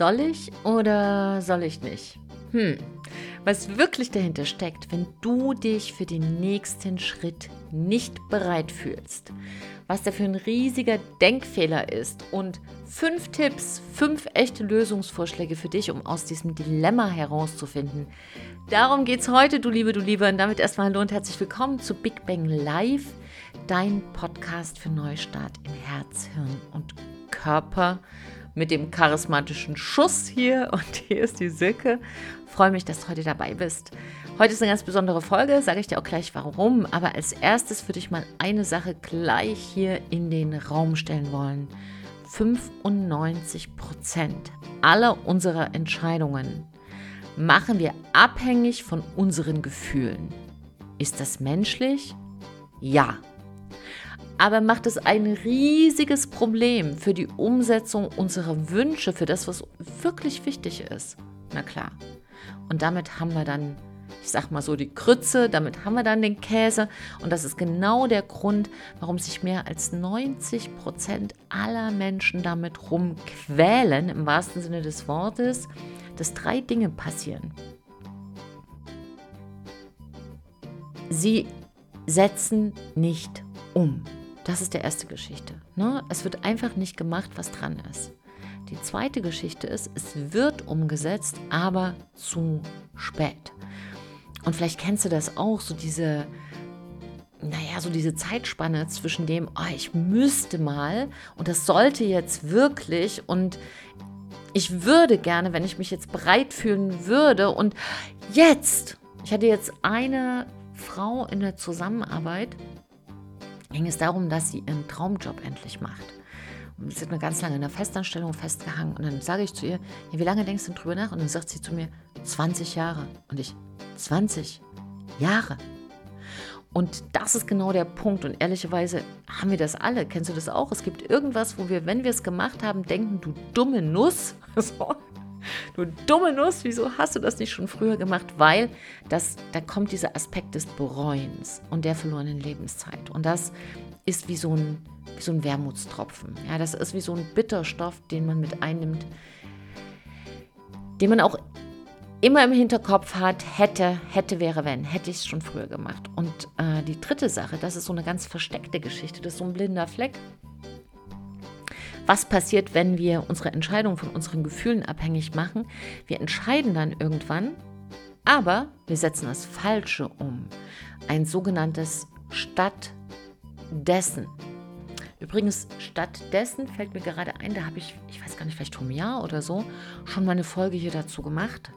Soll ich oder soll ich nicht? Hm, was wirklich dahinter steckt, wenn du dich für den nächsten Schritt nicht bereit fühlst, was da für ein riesiger Denkfehler ist und fünf Tipps, fünf echte Lösungsvorschläge für dich, um aus diesem Dilemma herauszufinden. Darum geht es heute, du Liebe, du Liebe. Und damit erstmal hallo und herzlich willkommen zu Big Bang Live, dein Podcast für Neustart in Herz, Hirn und Körper mit dem charismatischen Schuss hier. Und hier ist die Silke. Freue mich, dass du heute dabei bist. Heute ist eine ganz besondere Folge, sage ich dir auch gleich warum. Aber als erstes würde ich mal eine Sache gleich hier in den Raum stellen wollen. 95 Prozent aller unserer Entscheidungen machen wir abhängig von unseren Gefühlen. Ist das menschlich? Ja aber macht es ein riesiges Problem für die Umsetzung unserer Wünsche, für das, was wirklich wichtig ist. Na klar. Und damit haben wir dann, ich sag mal so, die Krütze, damit haben wir dann den Käse. Und das ist genau der Grund, warum sich mehr als 90 Prozent aller Menschen damit rumquälen, im wahrsten Sinne des Wortes, dass drei Dinge passieren. Sie setzen nicht um. Das ist der erste Geschichte. Ne? Es wird einfach nicht gemacht, was dran ist. Die zweite Geschichte ist, es wird umgesetzt, aber zu spät. Und vielleicht kennst du das auch, so diese, naja, so diese Zeitspanne zwischen dem, oh, ich müsste mal und das sollte jetzt wirklich und ich würde gerne, wenn ich mich jetzt bereit fühlen würde und jetzt, ich hatte jetzt eine Frau in der Zusammenarbeit, ging es darum, dass sie ihren Traumjob endlich macht. Und sie hat mir ganz lange in der Festanstellung festgehangen. Und dann sage ich zu ihr, ja, wie lange denkst du drüber nach? Und dann sagt sie zu mir, 20 Jahre. Und ich, 20 Jahre? Und das ist genau der Punkt. Und ehrlicherweise haben wir das alle. Kennst du das auch? Es gibt irgendwas, wo wir, wenn wir es gemacht haben, denken, du dumme Nuss. So. Du dumme Nuss, wieso hast du das nicht schon früher gemacht? Weil das, da kommt dieser Aspekt des Bereuens und der verlorenen Lebenszeit. Und das ist wie so ein, wie so ein Wermutstropfen. Ja, das ist wie so ein Bitterstoff, den man mit einnimmt, den man auch immer im Hinterkopf hat, hätte, hätte, wäre, wenn, hätte ich es schon früher gemacht. Und äh, die dritte Sache, das ist so eine ganz versteckte Geschichte, das ist so ein blinder Fleck was passiert, wenn wir unsere Entscheidung von unseren Gefühlen abhängig machen. Wir entscheiden dann irgendwann, aber wir setzen das Falsche um. Ein sogenanntes stattdessen. Übrigens, stattdessen fällt mir gerade ein, da habe ich, ich weiß gar nicht, vielleicht vor einem Jahr oder so, schon mal eine Folge hier dazu gemacht.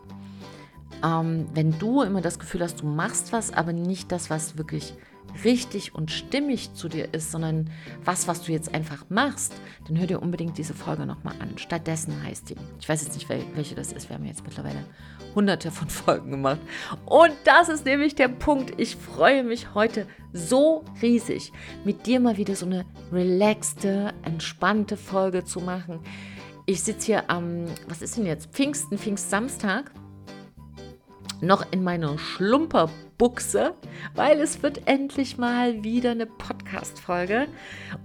Ähm, wenn du immer das Gefühl hast, du machst was, aber nicht das, was wirklich richtig und stimmig zu dir ist, sondern was, was du jetzt einfach machst, dann hör dir unbedingt diese Folge nochmal an. Stattdessen heißt die. Ich weiß jetzt nicht, welche das ist. Wir haben jetzt mittlerweile hunderte von Folgen gemacht. Und das ist nämlich der Punkt. Ich freue mich heute so riesig, mit dir mal wieder so eine relaxte, entspannte Folge zu machen. Ich sitze hier am, was ist denn jetzt? Pfingsten, Pfingstsamstag noch in meiner Schlumperbuchse, weil es wird endlich mal wieder eine Podcast-Folge.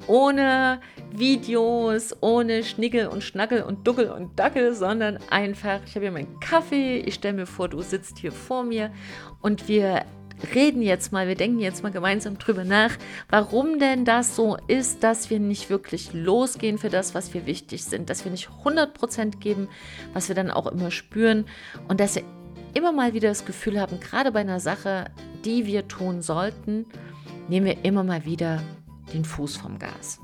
Ohne Videos, ohne Schnickel und Schnackel und Duckel und Dackel, sondern einfach, ich habe hier meinen Kaffee, ich stelle mir vor, du sitzt hier vor mir und wir reden jetzt mal, wir denken jetzt mal gemeinsam drüber nach, warum denn das so ist, dass wir nicht wirklich losgehen für das, was wir wichtig sind, dass wir nicht 100% geben, was wir dann auch immer spüren und dass wir immer mal wieder das Gefühl haben, gerade bei einer Sache, die wir tun sollten, nehmen wir immer mal wieder den Fuß vom Gas.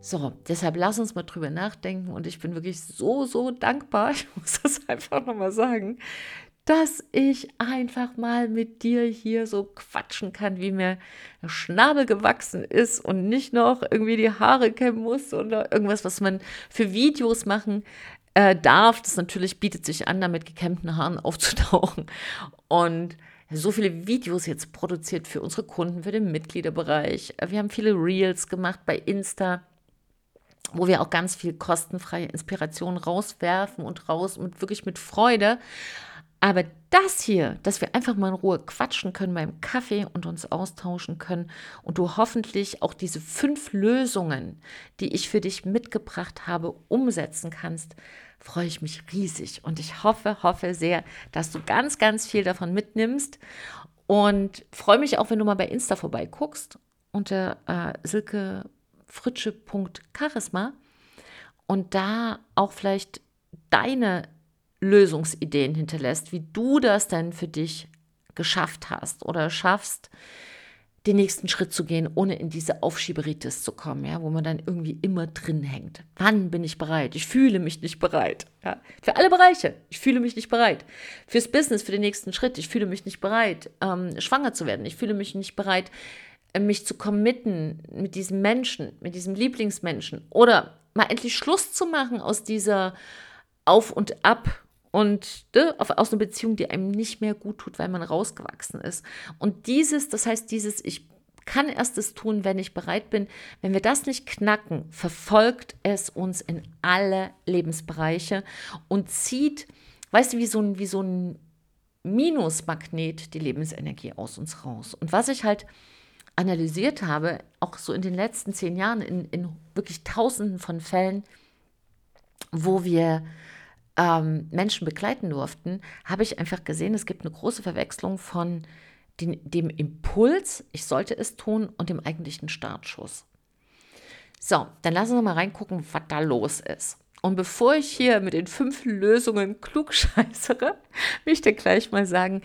So, deshalb lass uns mal drüber nachdenken und ich bin wirklich so, so dankbar, ich muss das einfach nochmal sagen, dass ich einfach mal mit dir hier so quatschen kann, wie mir der Schnabel gewachsen ist und nicht noch irgendwie die Haare kämmen muss oder irgendwas, was man für Videos machen äh, darf. Das natürlich bietet sich an, da mit gekämmten Haaren aufzutauchen. Und so viele Videos jetzt produziert für unsere Kunden, für den Mitgliederbereich. Wir haben viele Reels gemacht bei Insta wo wir auch ganz viel kostenfreie Inspiration rauswerfen und raus mit wirklich mit Freude Aber das hier, dass wir einfach mal in Ruhe quatschen können beim Kaffee und uns austauschen können und du hoffentlich auch diese fünf Lösungen, die ich für dich mitgebracht habe, umsetzen kannst, freue ich mich riesig. Und ich hoffe, hoffe sehr, dass du ganz, ganz viel davon mitnimmst. Und freue mich auch, wenn du mal bei Insta vorbeiguckst unter äh, silkefritsche.charisma und da auch vielleicht deine Lösungsideen hinterlässt, wie du das denn für dich geschafft hast oder schaffst, den nächsten Schritt zu gehen, ohne in diese Aufschieberitis zu kommen, ja, wo man dann irgendwie immer drin hängt. Wann bin ich bereit? Ich fühle mich nicht bereit. Ja. Für alle Bereiche. Ich fühle mich nicht bereit. Fürs Business, für den nächsten Schritt. Ich fühle mich nicht bereit, ähm, schwanger zu werden. Ich fühle mich nicht bereit, äh, mich zu committen mit diesem Menschen, mit diesem Lieblingsmenschen. Oder mal endlich Schluss zu machen aus dieser Auf und Ab und ne, aus einer Beziehung, die einem nicht mehr gut tut, weil man rausgewachsen ist. Und dieses, das heißt, dieses, ich kann erst es tun, wenn ich bereit bin. Wenn wir das nicht knacken, verfolgt es uns in alle Lebensbereiche und zieht, weißt du, wie so ein, wie so ein Minusmagnet die Lebensenergie aus uns raus. Und was ich halt analysiert habe, auch so in den letzten zehn Jahren, in, in wirklich tausenden von Fällen, wo wir ähm, Menschen begleiten durften, habe ich einfach gesehen, es gibt eine große Verwechslung von den, dem Impuls, ich sollte es tun, und dem eigentlichen Startschuss. So, dann lassen wir mal reingucken, was da los ist. Und bevor ich hier mit den fünf Lösungen klugscheißere, möchte ich gleich mal sagen,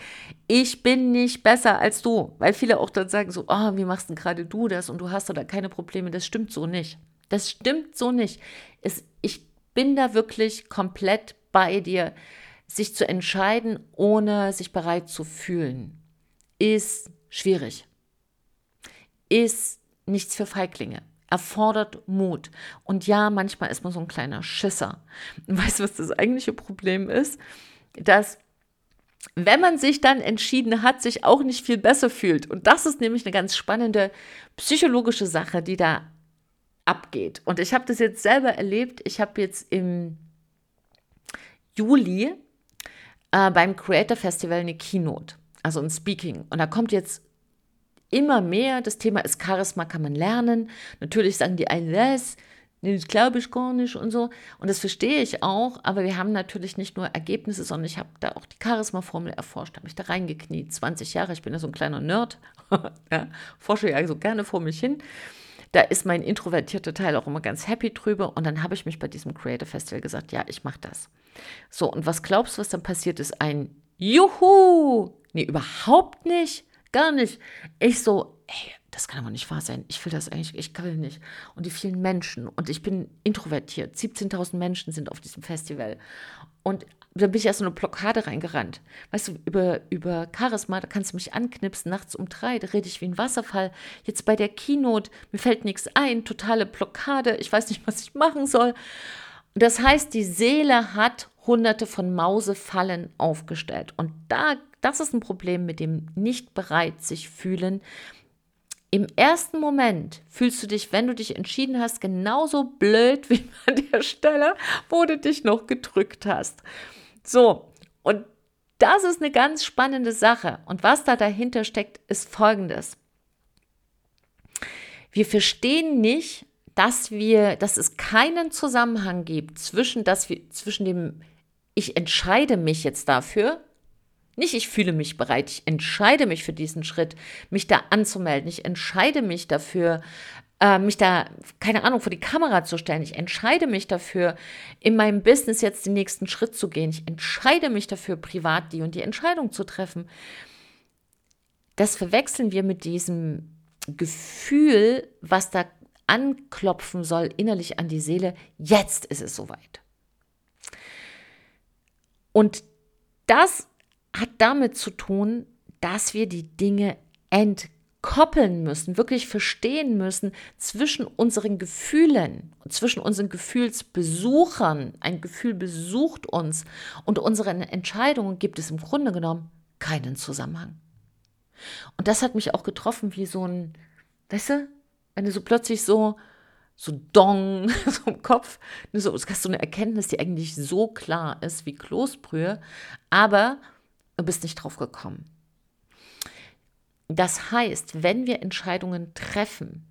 ich bin nicht besser als du. Weil viele auch dann sagen so, oh, wie machst denn gerade du das und du hast da keine Probleme. Das stimmt so nicht. Das stimmt so nicht. Es, ich bin da wirklich komplett bei dir, sich zu entscheiden, ohne sich bereit zu fühlen, ist schwierig. Ist nichts für Feiglinge. Erfordert Mut. Und ja, manchmal ist man so ein kleiner Schisser. Und weißt du, was das eigentliche Problem ist? Dass wenn man sich dann entschieden hat, sich auch nicht viel besser fühlt. Und das ist nämlich eine ganz spannende psychologische Sache, die da abgeht. Und ich habe das jetzt selber erlebt. Ich habe jetzt im Juli äh, beim Creator Festival eine Keynote, also ein Speaking. Und da kommt jetzt immer mehr, das Thema ist Charisma kann man lernen. Natürlich sagen die einen, das, das glaube ich gar nicht und so. Und das verstehe ich auch, aber wir haben natürlich nicht nur Ergebnisse, sondern ich habe da auch die Charisma-Formel erforscht, habe mich da reingekniet, 20 Jahre, ich bin ja so ein kleiner Nerd, ja, forsche ja so gerne vor mich hin. Da ist mein introvertierter Teil auch immer ganz happy drüber. Und dann habe ich mich bei diesem Creative Festival gesagt, ja, ich mache das. So, und was glaubst du, was dann passiert ist? Ein Juhu! Nee, überhaupt nicht. Gar nicht. Ich so, ey, das kann aber nicht wahr sein. Ich will das eigentlich, ich will nicht. Und die vielen Menschen. Und ich bin introvertiert. 17.000 Menschen sind auf diesem Festival. Und da bin ich erst so eine Blockade reingerannt. Weißt du, über, über Charisma, da kannst du mich anknipsen, nachts um drei, da rede ich wie ein Wasserfall. Jetzt bei der Keynote, mir fällt nichts ein, totale Blockade, ich weiß nicht, was ich machen soll. Das heißt, die Seele hat hunderte von Mausefallen aufgestellt. Und da, das ist ein Problem mit dem nicht bereit sich fühlen. Im ersten Moment fühlst du dich, wenn du dich entschieden hast, genauso blöd wie an der Stelle, wo du dich noch gedrückt hast. So, und das ist eine ganz spannende Sache. Und was da dahinter steckt, ist folgendes. Wir verstehen nicht, dass wir, dass es keinen Zusammenhang gibt zwischen, dass wir, zwischen dem, ich entscheide mich jetzt dafür, nicht ich fühle mich bereit, ich entscheide mich für diesen Schritt, mich da anzumelden, ich entscheide mich dafür, äh, mich da, keine Ahnung, vor die Kamera zu stellen. Ich entscheide mich dafür, in meinem Business jetzt den nächsten Schritt zu gehen. Ich entscheide mich dafür, privat die und die Entscheidung zu treffen. Das verwechseln wir mit diesem Gefühl, was da anklopfen soll, innerlich an die Seele. Jetzt ist es soweit. Und das hat damit zu tun, dass wir die Dinge entgegen koppeln müssen, wirklich verstehen müssen zwischen unseren Gefühlen, zwischen unseren Gefühlsbesuchern. Ein Gefühl besucht uns und unseren Entscheidungen gibt es im Grunde genommen keinen Zusammenhang. Und das hat mich auch getroffen wie so ein, weißt du, wenn du so plötzlich so, so Dong, so im Kopf, so, es ist so eine Erkenntnis, die eigentlich so klar ist wie Kloßbrühe, aber du bist nicht drauf gekommen. Das heißt, wenn wir Entscheidungen treffen,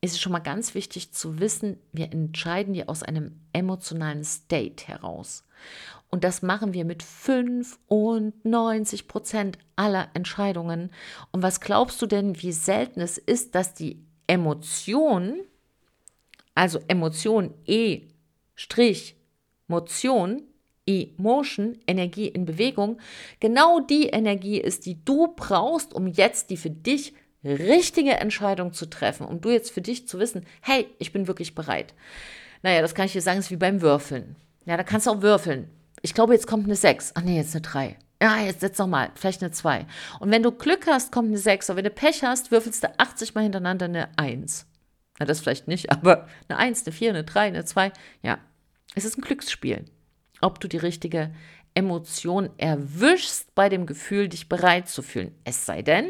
ist es schon mal ganz wichtig zu wissen, wir entscheiden die aus einem emotionalen State heraus. Und das machen wir mit 95 Prozent aller Entscheidungen. Und was glaubst du denn, wie selten es ist, dass die Emotion, also Emotion E Strich Motion, Emotion, Energie in Bewegung, genau die Energie ist, die du brauchst, um jetzt die für dich richtige Entscheidung zu treffen, um du jetzt für dich zu wissen, hey, ich bin wirklich bereit. Naja, das kann ich dir sagen, ist wie beim Würfeln. Ja, da kannst du auch würfeln. Ich glaube, jetzt kommt eine 6. Ach nee, jetzt eine 3. Ja, jetzt setz noch mal, vielleicht eine 2. Und wenn du Glück hast, kommt eine 6. Und wenn du Pech hast, würfelst du 80 mal hintereinander eine 1. Na, das vielleicht nicht, aber eine 1, eine 4, eine 3, eine 2. Ja, es ist ein Glücksspiel. Ob du die richtige Emotion erwischst bei dem Gefühl, dich bereit zu fühlen. Es sei denn,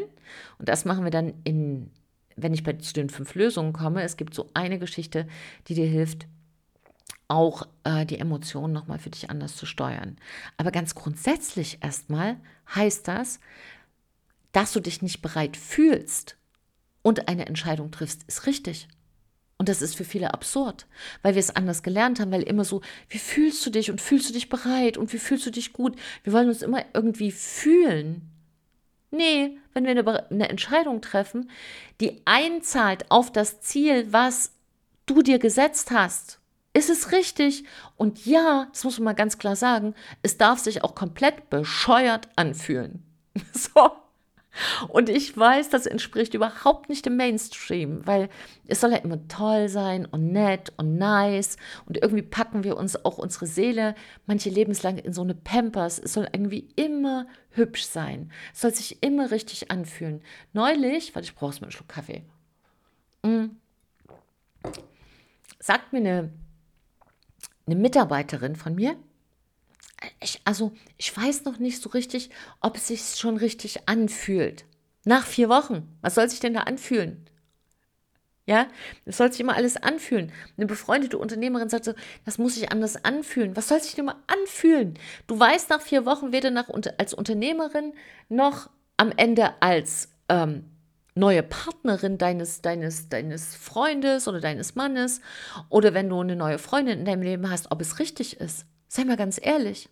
und das machen wir dann in, wenn ich bei zu den fünf Lösungen komme, es gibt so eine Geschichte, die dir hilft, auch äh, die Emotionen nochmal für dich anders zu steuern. Aber ganz grundsätzlich erstmal heißt das, dass du dich nicht bereit fühlst und eine Entscheidung triffst, ist richtig. Und das ist für viele absurd, weil wir es anders gelernt haben, weil immer so, wie fühlst du dich und fühlst du dich bereit und wie fühlst du dich gut? Wir wollen uns immer irgendwie fühlen. Nee, wenn wir eine, Entscheidung treffen, die einzahlt auf das Ziel, was du dir gesetzt hast, ist es richtig. Und ja, das muss man mal ganz klar sagen, es darf sich auch komplett bescheuert anfühlen. So. Und ich weiß, das entspricht überhaupt nicht dem Mainstream, weil es soll ja immer toll sein und nett und nice. Und irgendwie packen wir uns auch unsere Seele manche lebenslang in so eine Pampers. Es soll irgendwie immer hübsch sein. Es soll sich immer richtig anfühlen. Neulich, weil ich brauche mal einen Schluck Kaffee, mm, sagt mir eine, eine Mitarbeiterin von mir, ich, also ich weiß noch nicht so richtig, ob es sich schon richtig anfühlt. Nach vier Wochen, was soll sich denn da anfühlen? Ja, das soll sich immer alles anfühlen. Eine befreundete Unternehmerin sagt so, das muss sich anders anfühlen. Was soll sich denn mal anfühlen? Du weißt nach vier Wochen weder nach, als Unternehmerin noch am Ende als ähm, neue Partnerin deines, deines, deines Freundes oder deines Mannes oder wenn du eine neue Freundin in deinem Leben hast, ob es richtig ist. Sei mal ganz ehrlich.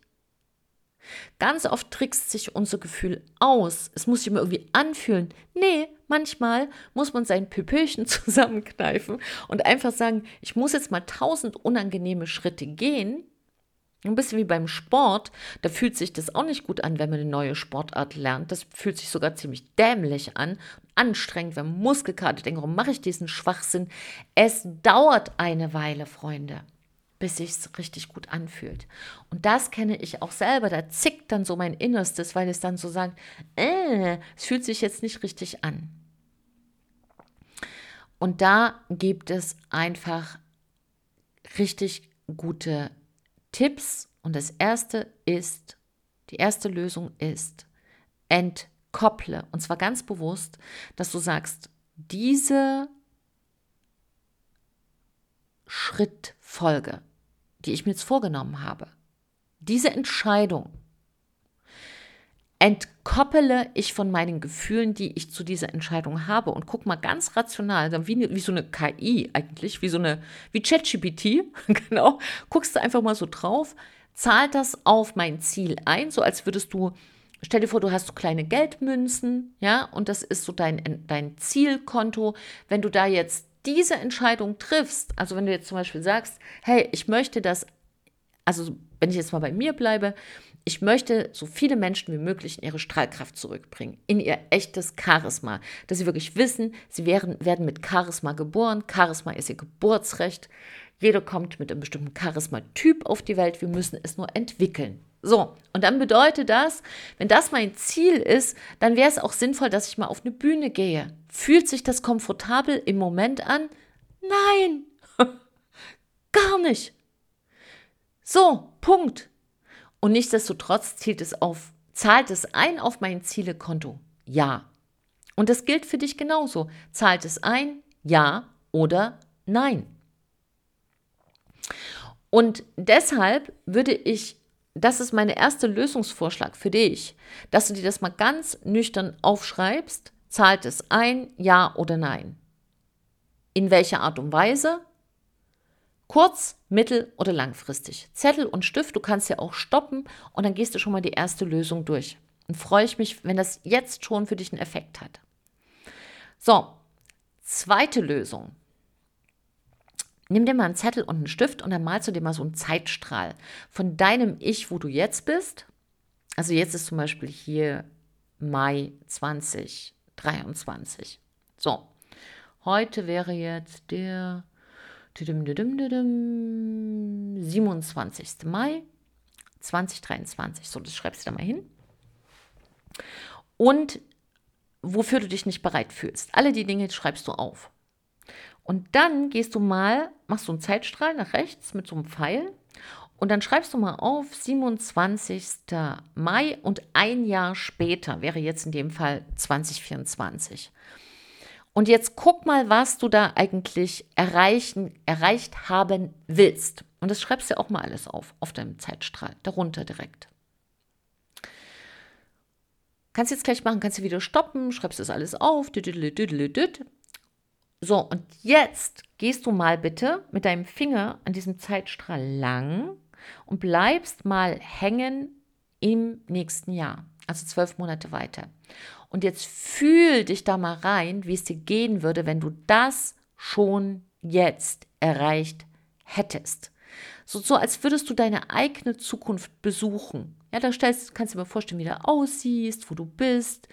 Ganz oft trickst sich unser Gefühl aus. Es muss sich immer irgendwie anfühlen. Nee, manchmal muss man sein Püpöchen zusammenkneifen und einfach sagen, ich muss jetzt mal tausend unangenehme Schritte gehen. Ein bisschen wie beim Sport, da fühlt sich das auch nicht gut an, wenn man eine neue Sportart lernt. Das fühlt sich sogar ziemlich dämlich an, anstrengend, wenn Muskelkater denkt, warum mache ich diesen Schwachsinn? Es dauert eine Weile, Freunde bis sich richtig gut anfühlt. Und das kenne ich auch selber. Da zickt dann so mein Innerstes, weil es dann so sagt, äh, es fühlt sich jetzt nicht richtig an. Und da gibt es einfach richtig gute Tipps. Und das erste ist, die erste Lösung ist, entkopple. Und zwar ganz bewusst, dass du sagst, diese Schrittfolge, die ich mir jetzt vorgenommen habe, diese Entscheidung entkoppele ich von meinen Gefühlen, die ich zu dieser Entscheidung habe. Und guck mal ganz rational, wie, wie so eine KI eigentlich, wie so eine, wie ChatGPT, genau, guckst du einfach mal so drauf, zahlt das auf mein Ziel ein, so als würdest du, stell dir vor, du hast so kleine Geldmünzen, ja, und das ist so dein, dein Zielkonto. Wenn du da jetzt diese Entscheidung triffst, also wenn du jetzt zum Beispiel sagst, hey, ich möchte das, also wenn ich jetzt mal bei mir bleibe, ich möchte so viele Menschen wie möglich in ihre Strahlkraft zurückbringen, in ihr echtes Charisma, dass sie wirklich wissen, sie werden, werden mit Charisma geboren. Charisma ist ihr Geburtsrecht. Jeder kommt mit einem bestimmten Charisma-Typ auf die Welt. Wir müssen es nur entwickeln. So, und dann bedeutet das, wenn das mein Ziel ist, dann wäre es auch sinnvoll, dass ich mal auf eine Bühne gehe. Fühlt sich das komfortabel im Moment an? Nein, gar nicht. So, Punkt. Und nichtsdestotrotz zielt es auf, zahlt es ein auf mein Zielekonto? Ja. Und das gilt für dich genauso. Zahlt es ein? Ja oder nein. Und deshalb würde ich das ist mein erster Lösungsvorschlag für dich, dass du dir das mal ganz nüchtern aufschreibst. Zahlt es ein, ja oder nein? In welcher Art und Weise? Kurz, mittel oder langfristig. Zettel und Stift, du kannst ja auch stoppen und dann gehst du schon mal die erste Lösung durch. Und freue ich mich, wenn das jetzt schon für dich einen Effekt hat. So, zweite Lösung. Nimm dir mal einen Zettel und einen Stift und dann malst du dir mal so einen Zeitstrahl von deinem Ich, wo du jetzt bist. Also jetzt ist zum Beispiel hier Mai 2023. So, heute wäre jetzt der 27. Mai 2023. So, das schreibst du da mal hin. Und wofür du dich nicht bereit fühlst. Alle die Dinge schreibst du auf. Und dann gehst du mal, machst du einen Zeitstrahl nach rechts mit so einem Pfeil und dann schreibst du mal auf 27. Mai und ein Jahr später wäre jetzt in dem Fall 2024. Und jetzt guck mal, was du da eigentlich erreichen, erreicht haben willst. Und das schreibst du auch mal alles auf, auf deinem Zeitstrahl, darunter direkt. Kannst du jetzt gleich machen, kannst du wieder stoppen, schreibst das alles auf. So, und jetzt gehst du mal bitte mit deinem Finger an diesem Zeitstrahl lang und bleibst mal hängen im nächsten Jahr, also zwölf Monate weiter. Und jetzt fühl dich da mal rein, wie es dir gehen würde, wenn du das schon jetzt erreicht hättest. So, so als würdest du deine eigene Zukunft besuchen. Ja, da stellst, kannst du dir mal vorstellen, wie du aussiehst, wo du bist.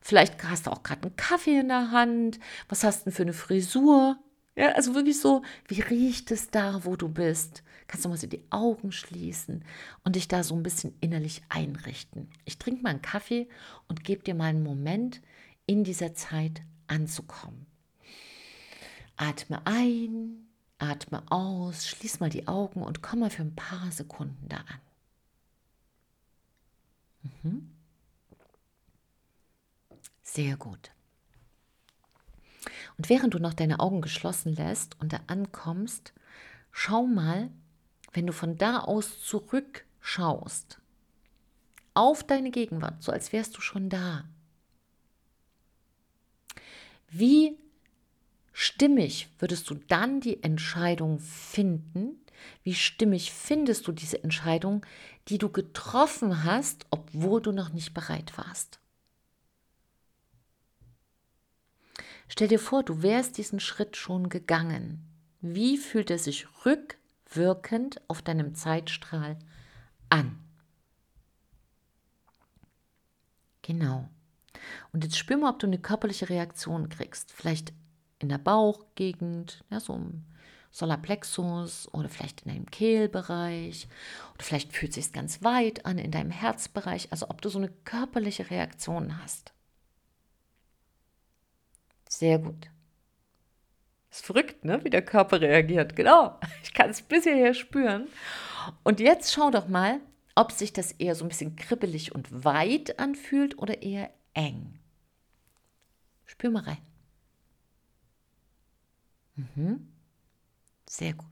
Vielleicht hast du auch gerade einen Kaffee in der Hand. Was hast du denn für eine Frisur? Ja, also wirklich so, wie riecht es da, wo du bist? Kannst du mal so die Augen schließen und dich da so ein bisschen innerlich einrichten. Ich trinke mal einen Kaffee und gebe dir mal einen Moment, in dieser Zeit anzukommen. Atme ein, atme aus, schließ mal die Augen und komm mal für ein paar Sekunden da an. Mhm. Sehr gut. Und während du noch deine Augen geschlossen lässt und da ankommst, schau mal, wenn du von da aus zurückschaust, auf deine Gegenwart, so als wärst du schon da. Wie stimmig würdest du dann die Entscheidung finden? Wie stimmig findest du diese Entscheidung, die du getroffen hast, obwohl du noch nicht bereit warst? Stell dir vor, du wärst diesen Schritt schon gegangen. Wie fühlt er sich rückwirkend auf deinem Zeitstrahl an? Genau. Und jetzt spür mal, ob du eine körperliche Reaktion kriegst. Vielleicht in der Bauchgegend, ja, so im Solarplexus oder vielleicht in deinem Kehlbereich oder vielleicht fühlt es sich ganz weit an in deinem Herzbereich. Also ob du so eine körperliche Reaktion hast. Sehr gut. Ist verrückt, ne? wie der Körper reagiert. Genau. Ich kann es bis hierher spüren. Und jetzt schau doch mal, ob sich das eher so ein bisschen kribbelig und weit anfühlt oder eher eng. Spür mal rein. Mhm. Sehr gut.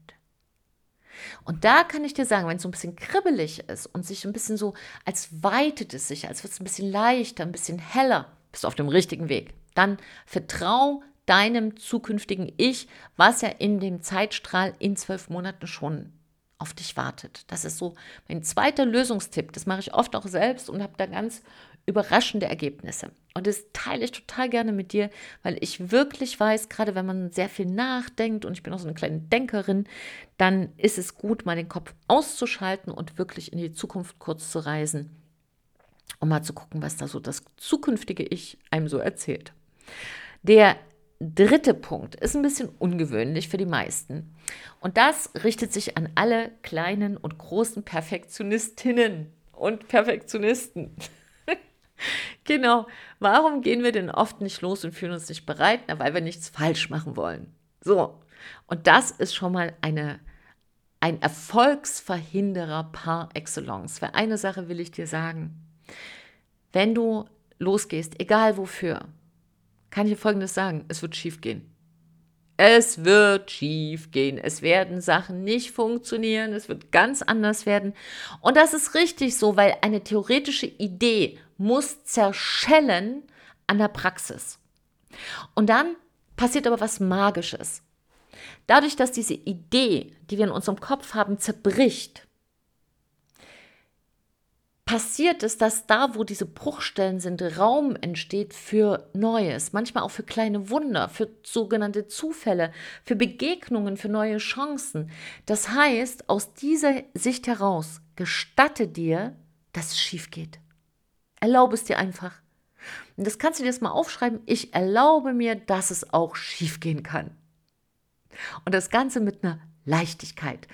Und da kann ich dir sagen, wenn es so ein bisschen kribbelig ist und sich ein bisschen so, als weitet es sich, als wird es ein bisschen leichter, ein bisschen heller, bist du auf dem richtigen Weg dann vertrau deinem zukünftigen Ich, was ja in dem Zeitstrahl in zwölf Monaten schon auf dich wartet. Das ist so mein zweiter Lösungstipp. Das mache ich oft auch selbst und habe da ganz überraschende Ergebnisse. Und das teile ich total gerne mit dir, weil ich wirklich weiß, gerade wenn man sehr viel nachdenkt und ich bin auch so eine kleine Denkerin, dann ist es gut, mal den Kopf auszuschalten und wirklich in die Zukunft kurz zu reisen, um mal zu gucken, was da so das zukünftige Ich einem so erzählt. Der dritte Punkt ist ein bisschen ungewöhnlich für die meisten. Und das richtet sich an alle kleinen und großen Perfektionistinnen und Perfektionisten. genau. Warum gehen wir denn oft nicht los und fühlen uns nicht bereit? Na, weil wir nichts falsch machen wollen. So. Und das ist schon mal eine, ein Erfolgsverhinderer par excellence. Für eine Sache will ich dir sagen. Wenn du losgehst, egal wofür, kann ich dir Folgendes sagen, es wird schief gehen. Es wird schief gehen. Es werden Sachen nicht funktionieren. Es wird ganz anders werden. Und das ist richtig so, weil eine theoretische Idee muss zerschellen an der Praxis. Und dann passiert aber was Magisches. Dadurch, dass diese Idee, die wir in unserem Kopf haben, zerbricht, passiert es, dass da, wo diese Bruchstellen sind, Raum entsteht für Neues, manchmal auch für kleine Wunder, für sogenannte Zufälle, für Begegnungen, für neue Chancen. Das heißt, aus dieser Sicht heraus, gestatte dir, dass es schief geht. Erlaube es dir einfach. Und das kannst du dir jetzt mal aufschreiben. Ich erlaube mir, dass es auch schief gehen kann. Und das Ganze mit einer Leichtigkeit.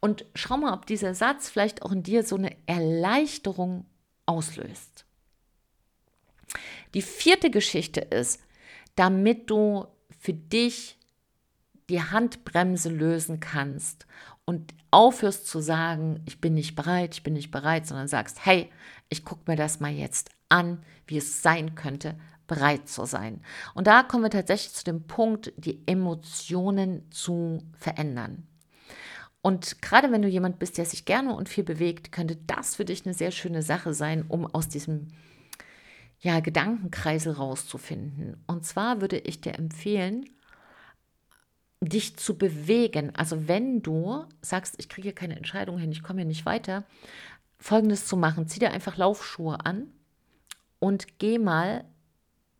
Und schau mal, ob dieser Satz vielleicht auch in dir so eine Erleichterung auslöst. Die vierte Geschichte ist, damit du für dich die Handbremse lösen kannst und aufhörst zu sagen, ich bin nicht bereit, ich bin nicht bereit, sondern sagst, hey, ich gucke mir das mal jetzt an, wie es sein könnte, bereit zu sein. Und da kommen wir tatsächlich zu dem Punkt, die Emotionen zu verändern. Und gerade wenn du jemand bist, der sich gerne und viel bewegt, könnte das für dich eine sehr schöne Sache sein, um aus diesem ja, Gedankenkreisel rauszufinden. Und zwar würde ich dir empfehlen, dich zu bewegen. Also wenn du sagst, ich kriege hier keine Entscheidung hin, ich komme hier nicht weiter, folgendes zu machen. Zieh dir einfach Laufschuhe an und geh mal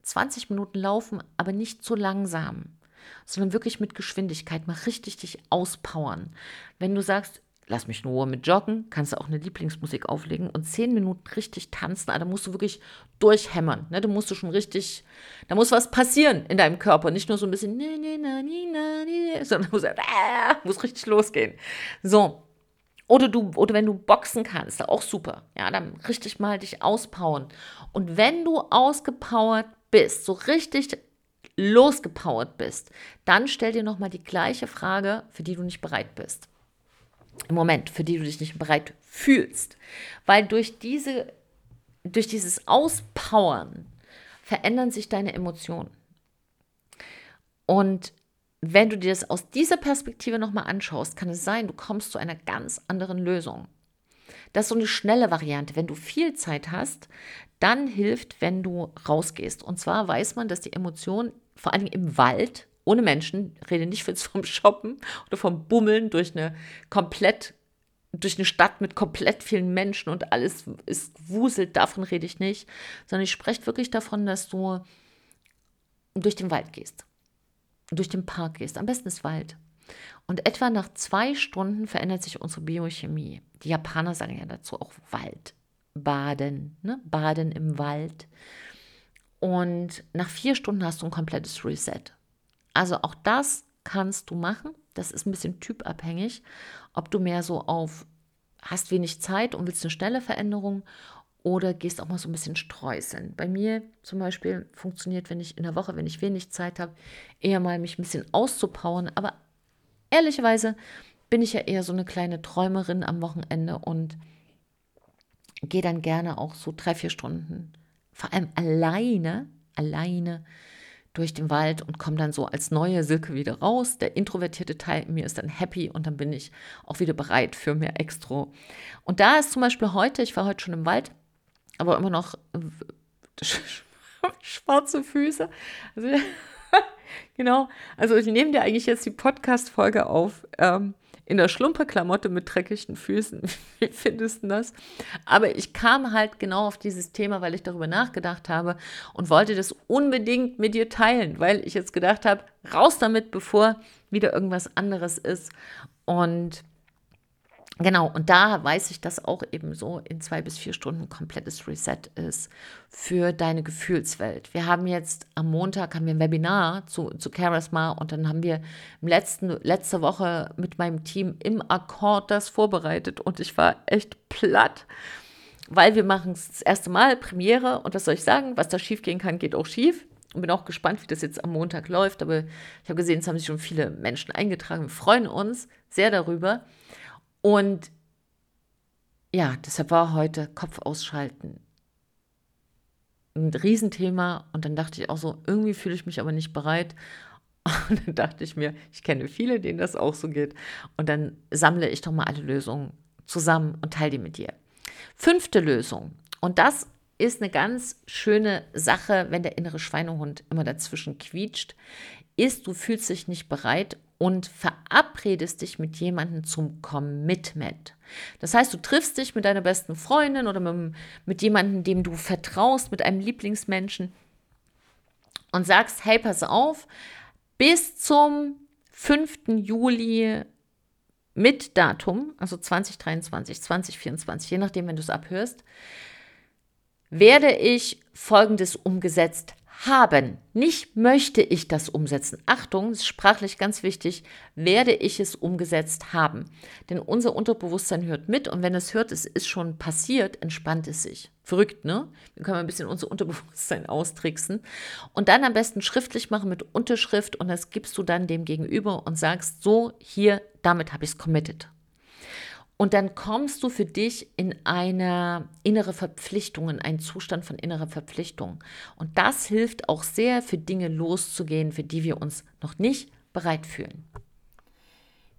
20 Minuten laufen, aber nicht zu langsam sondern wirklich mit Geschwindigkeit, mal richtig dich auspowern. Wenn du sagst, lass mich nur mit Joggen, kannst du auch eine Lieblingsmusik auflegen und zehn Minuten richtig tanzen, da musst du wirklich durchhämmern. Ne? Da musst du schon richtig, da muss was passieren in deinem Körper, nicht nur so ein bisschen, ne, ne, na, ni, na, ni, sondern muss, äh, muss richtig losgehen. So. Oder du, oder wenn du boxen kannst, auch super. Ja, dann richtig mal dich auspowern. Und wenn du ausgepowert bist, so richtig losgepowert bist, dann stell dir nochmal die gleiche Frage, für die du nicht bereit bist. Im Moment, für die du dich nicht bereit fühlst. Weil durch, diese, durch dieses Auspowern verändern sich deine Emotionen. Und wenn du dir das aus dieser Perspektive nochmal anschaust, kann es sein, du kommst zu einer ganz anderen Lösung. Das ist so eine schnelle Variante. Wenn du viel Zeit hast, dann hilft, wenn du rausgehst. Und zwar weiß man, dass die Emotionen vor allem im Wald, ohne Menschen, rede nicht vom Shoppen oder vom Bummeln durch eine komplett durch eine Stadt mit komplett vielen Menschen und alles ist wuselt, davon rede ich nicht, sondern ich spreche wirklich davon, dass du durch den Wald gehst, durch den Park gehst, am besten ist Wald. Und etwa nach zwei Stunden verändert sich unsere Biochemie. Die Japaner sagen ja dazu auch Wald, baden, ne? baden im Wald. Und nach vier Stunden hast du ein komplettes Reset. Also auch das kannst du machen. Das ist ein bisschen typabhängig, ob du mehr so auf hast wenig Zeit und willst eine schnelle Veränderung oder gehst auch mal so ein bisschen streuseln. Bei mir zum Beispiel funktioniert, wenn ich in der Woche, wenn ich wenig Zeit habe, eher mal mich ein bisschen auszupowern. Aber ehrlicherweise bin ich ja eher so eine kleine Träumerin am Wochenende und gehe dann gerne auch so drei, vier Stunden vor allem alleine, alleine durch den Wald und komme dann so als neue Silke wieder raus. Der introvertierte Teil in mir ist dann happy und dann bin ich auch wieder bereit für mehr Extro. Und da ist zum Beispiel heute, ich war heute schon im Wald, aber immer noch schwarze Füße. Also, genau, also ich nehme dir eigentlich jetzt die Podcast-Folge auf. Ähm, in der Schlumperklamotte mit dreckigen Füßen. Wie findest du das? Aber ich kam halt genau auf dieses Thema, weil ich darüber nachgedacht habe und wollte das unbedingt mit dir teilen, weil ich jetzt gedacht habe, raus damit, bevor wieder irgendwas anderes ist. Und Genau, und da weiß ich, dass auch eben so in zwei bis vier Stunden komplettes Reset ist für deine Gefühlswelt. Wir haben jetzt am Montag haben wir ein Webinar zu, zu Charisma und dann haben wir im letzten, letzte Woche mit meinem Team im Akkord das vorbereitet und ich war echt platt, weil wir machen es das erste Mal, Premiere und was soll ich sagen, was da schief gehen kann, geht auch schief. Und bin auch gespannt, wie das jetzt am Montag läuft. Aber ich habe gesehen, es haben sich schon viele Menschen eingetragen. Wir freuen uns sehr darüber. Und ja, deshalb war heute Kopf ausschalten ein Riesenthema. Und dann dachte ich auch so, irgendwie fühle ich mich aber nicht bereit. Und dann dachte ich mir, ich kenne viele, denen das auch so geht. Und dann sammle ich doch mal alle Lösungen zusammen und teile die mit dir. Fünfte Lösung. Und das ist eine ganz schöne Sache, wenn der innere Schweinehund immer dazwischen quietscht, ist, du fühlst dich nicht bereit und verabredest dich mit jemandem zum Commitment. Das heißt, du triffst dich mit deiner besten Freundin oder mit, mit jemandem, dem du vertraust, mit einem Lieblingsmenschen und sagst, hey, pass auf, bis zum 5. Juli mit Datum, also 2023, 2024, je nachdem, wenn du es abhörst, werde ich Folgendes umgesetzt haben. Nicht möchte ich das umsetzen. Achtung, ist sprachlich ganz wichtig, werde ich es umgesetzt haben. Denn unser Unterbewusstsein hört mit und wenn es hört, es ist schon passiert, entspannt es sich. Verrückt, ne? Wir können ein bisschen unser Unterbewusstsein austricksen und dann am besten schriftlich machen mit Unterschrift und das gibst du dann dem Gegenüber und sagst, so, hier, damit habe ich es committed. Und dann kommst du für dich in eine innere Verpflichtung, in einen Zustand von innerer Verpflichtung. Und das hilft auch sehr, für Dinge loszugehen, für die wir uns noch nicht bereit fühlen.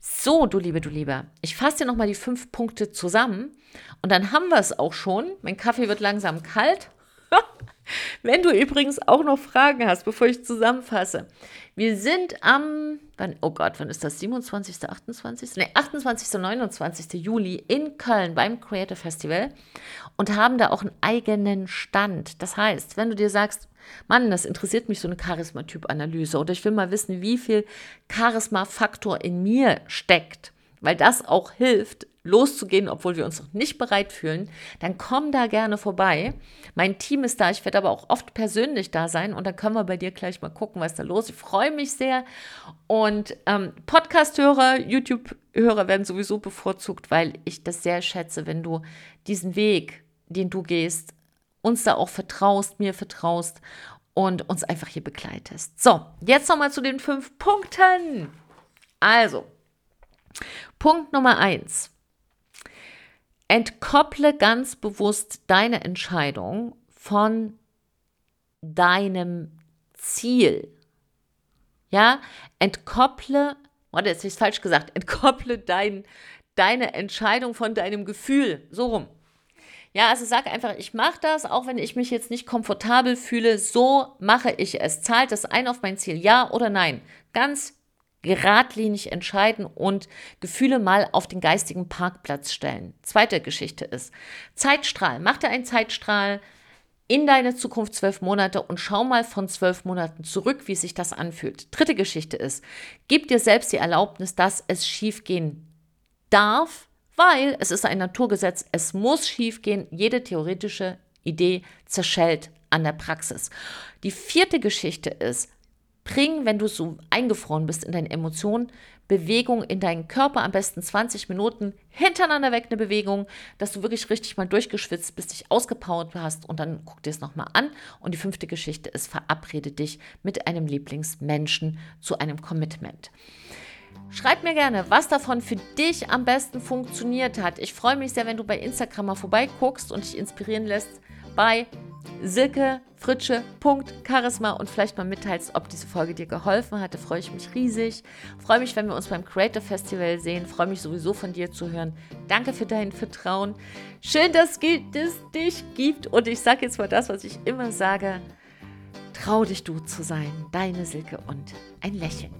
So, du Liebe, du Lieber, ich fasse dir nochmal die fünf Punkte zusammen und dann haben wir es auch schon. Mein Kaffee wird langsam kalt. Wenn du übrigens auch noch Fragen hast, bevor ich zusammenfasse, wir sind am, wann, oh Gott, wann ist das? 27., 28., nee, 28., 29. Juli in Köln beim Creator Festival und haben da auch einen eigenen Stand. Das heißt, wenn du dir sagst, Mann, das interessiert mich so eine Charisma-Typ-Analyse oder ich will mal wissen, wie viel Charisma-Faktor in mir steckt, weil das auch hilft, loszugehen, obwohl wir uns noch nicht bereit fühlen, dann komm da gerne vorbei. Mein Team ist da, ich werde aber auch oft persönlich da sein und dann können wir bei dir gleich mal gucken, was da los ist. Ich freue mich sehr. Und ähm, Podcast-Hörer, YouTube-Hörer werden sowieso bevorzugt, weil ich das sehr schätze, wenn du diesen Weg, den du gehst, uns da auch vertraust, mir vertraust und uns einfach hier begleitest. So, jetzt nochmal zu den fünf Punkten. Also, Punkt Nummer eins. Entkopple ganz bewusst deine Entscheidung von deinem Ziel. Ja, entkopple, oder jetzt ist falsch gesagt, entkopple dein, deine Entscheidung von deinem Gefühl. So rum. Ja, also sag einfach, ich mache das, auch wenn ich mich jetzt nicht komfortabel fühle, so mache ich es. Zahlt das ein auf mein Ziel, ja oder nein? Ganz geradlinig entscheiden und Gefühle mal auf den geistigen Parkplatz stellen. Zweite Geschichte ist Zeitstrahl. Mach dir einen Zeitstrahl in deine Zukunft zwölf Monate und schau mal von zwölf Monaten zurück, wie sich das anfühlt. Dritte Geschichte ist, gib dir selbst die Erlaubnis, dass es schiefgehen darf, weil es ist ein Naturgesetz, es muss schiefgehen. Jede theoretische Idee zerschellt an der Praxis. Die vierte Geschichte ist, Bring, wenn du so eingefroren bist in deinen Emotionen, Bewegung in deinen Körper, am besten 20 Minuten hintereinander weg eine Bewegung, dass du wirklich richtig mal durchgeschwitzt bist, dich ausgepowert hast und dann guck dir es nochmal an. Und die fünfte Geschichte ist, verabrede dich mit einem Lieblingsmenschen zu einem Commitment. Schreib mir gerne, was davon für dich am besten funktioniert hat. Ich freue mich sehr, wenn du bei Instagram mal vorbeiguckst und dich inspirieren lässt bei Silke Fritsche Charisma und vielleicht mal mitteilst, ob diese Folge dir geholfen hatte, freue ich mich riesig. Freue mich, wenn wir uns beim Creator Festival sehen. Freue mich sowieso von dir zu hören. Danke für dein Vertrauen. Schön, dass es dich gibt. Und ich sage jetzt mal das, was ich immer sage. Trau dich du zu sein. Deine Silke und ein Lächeln.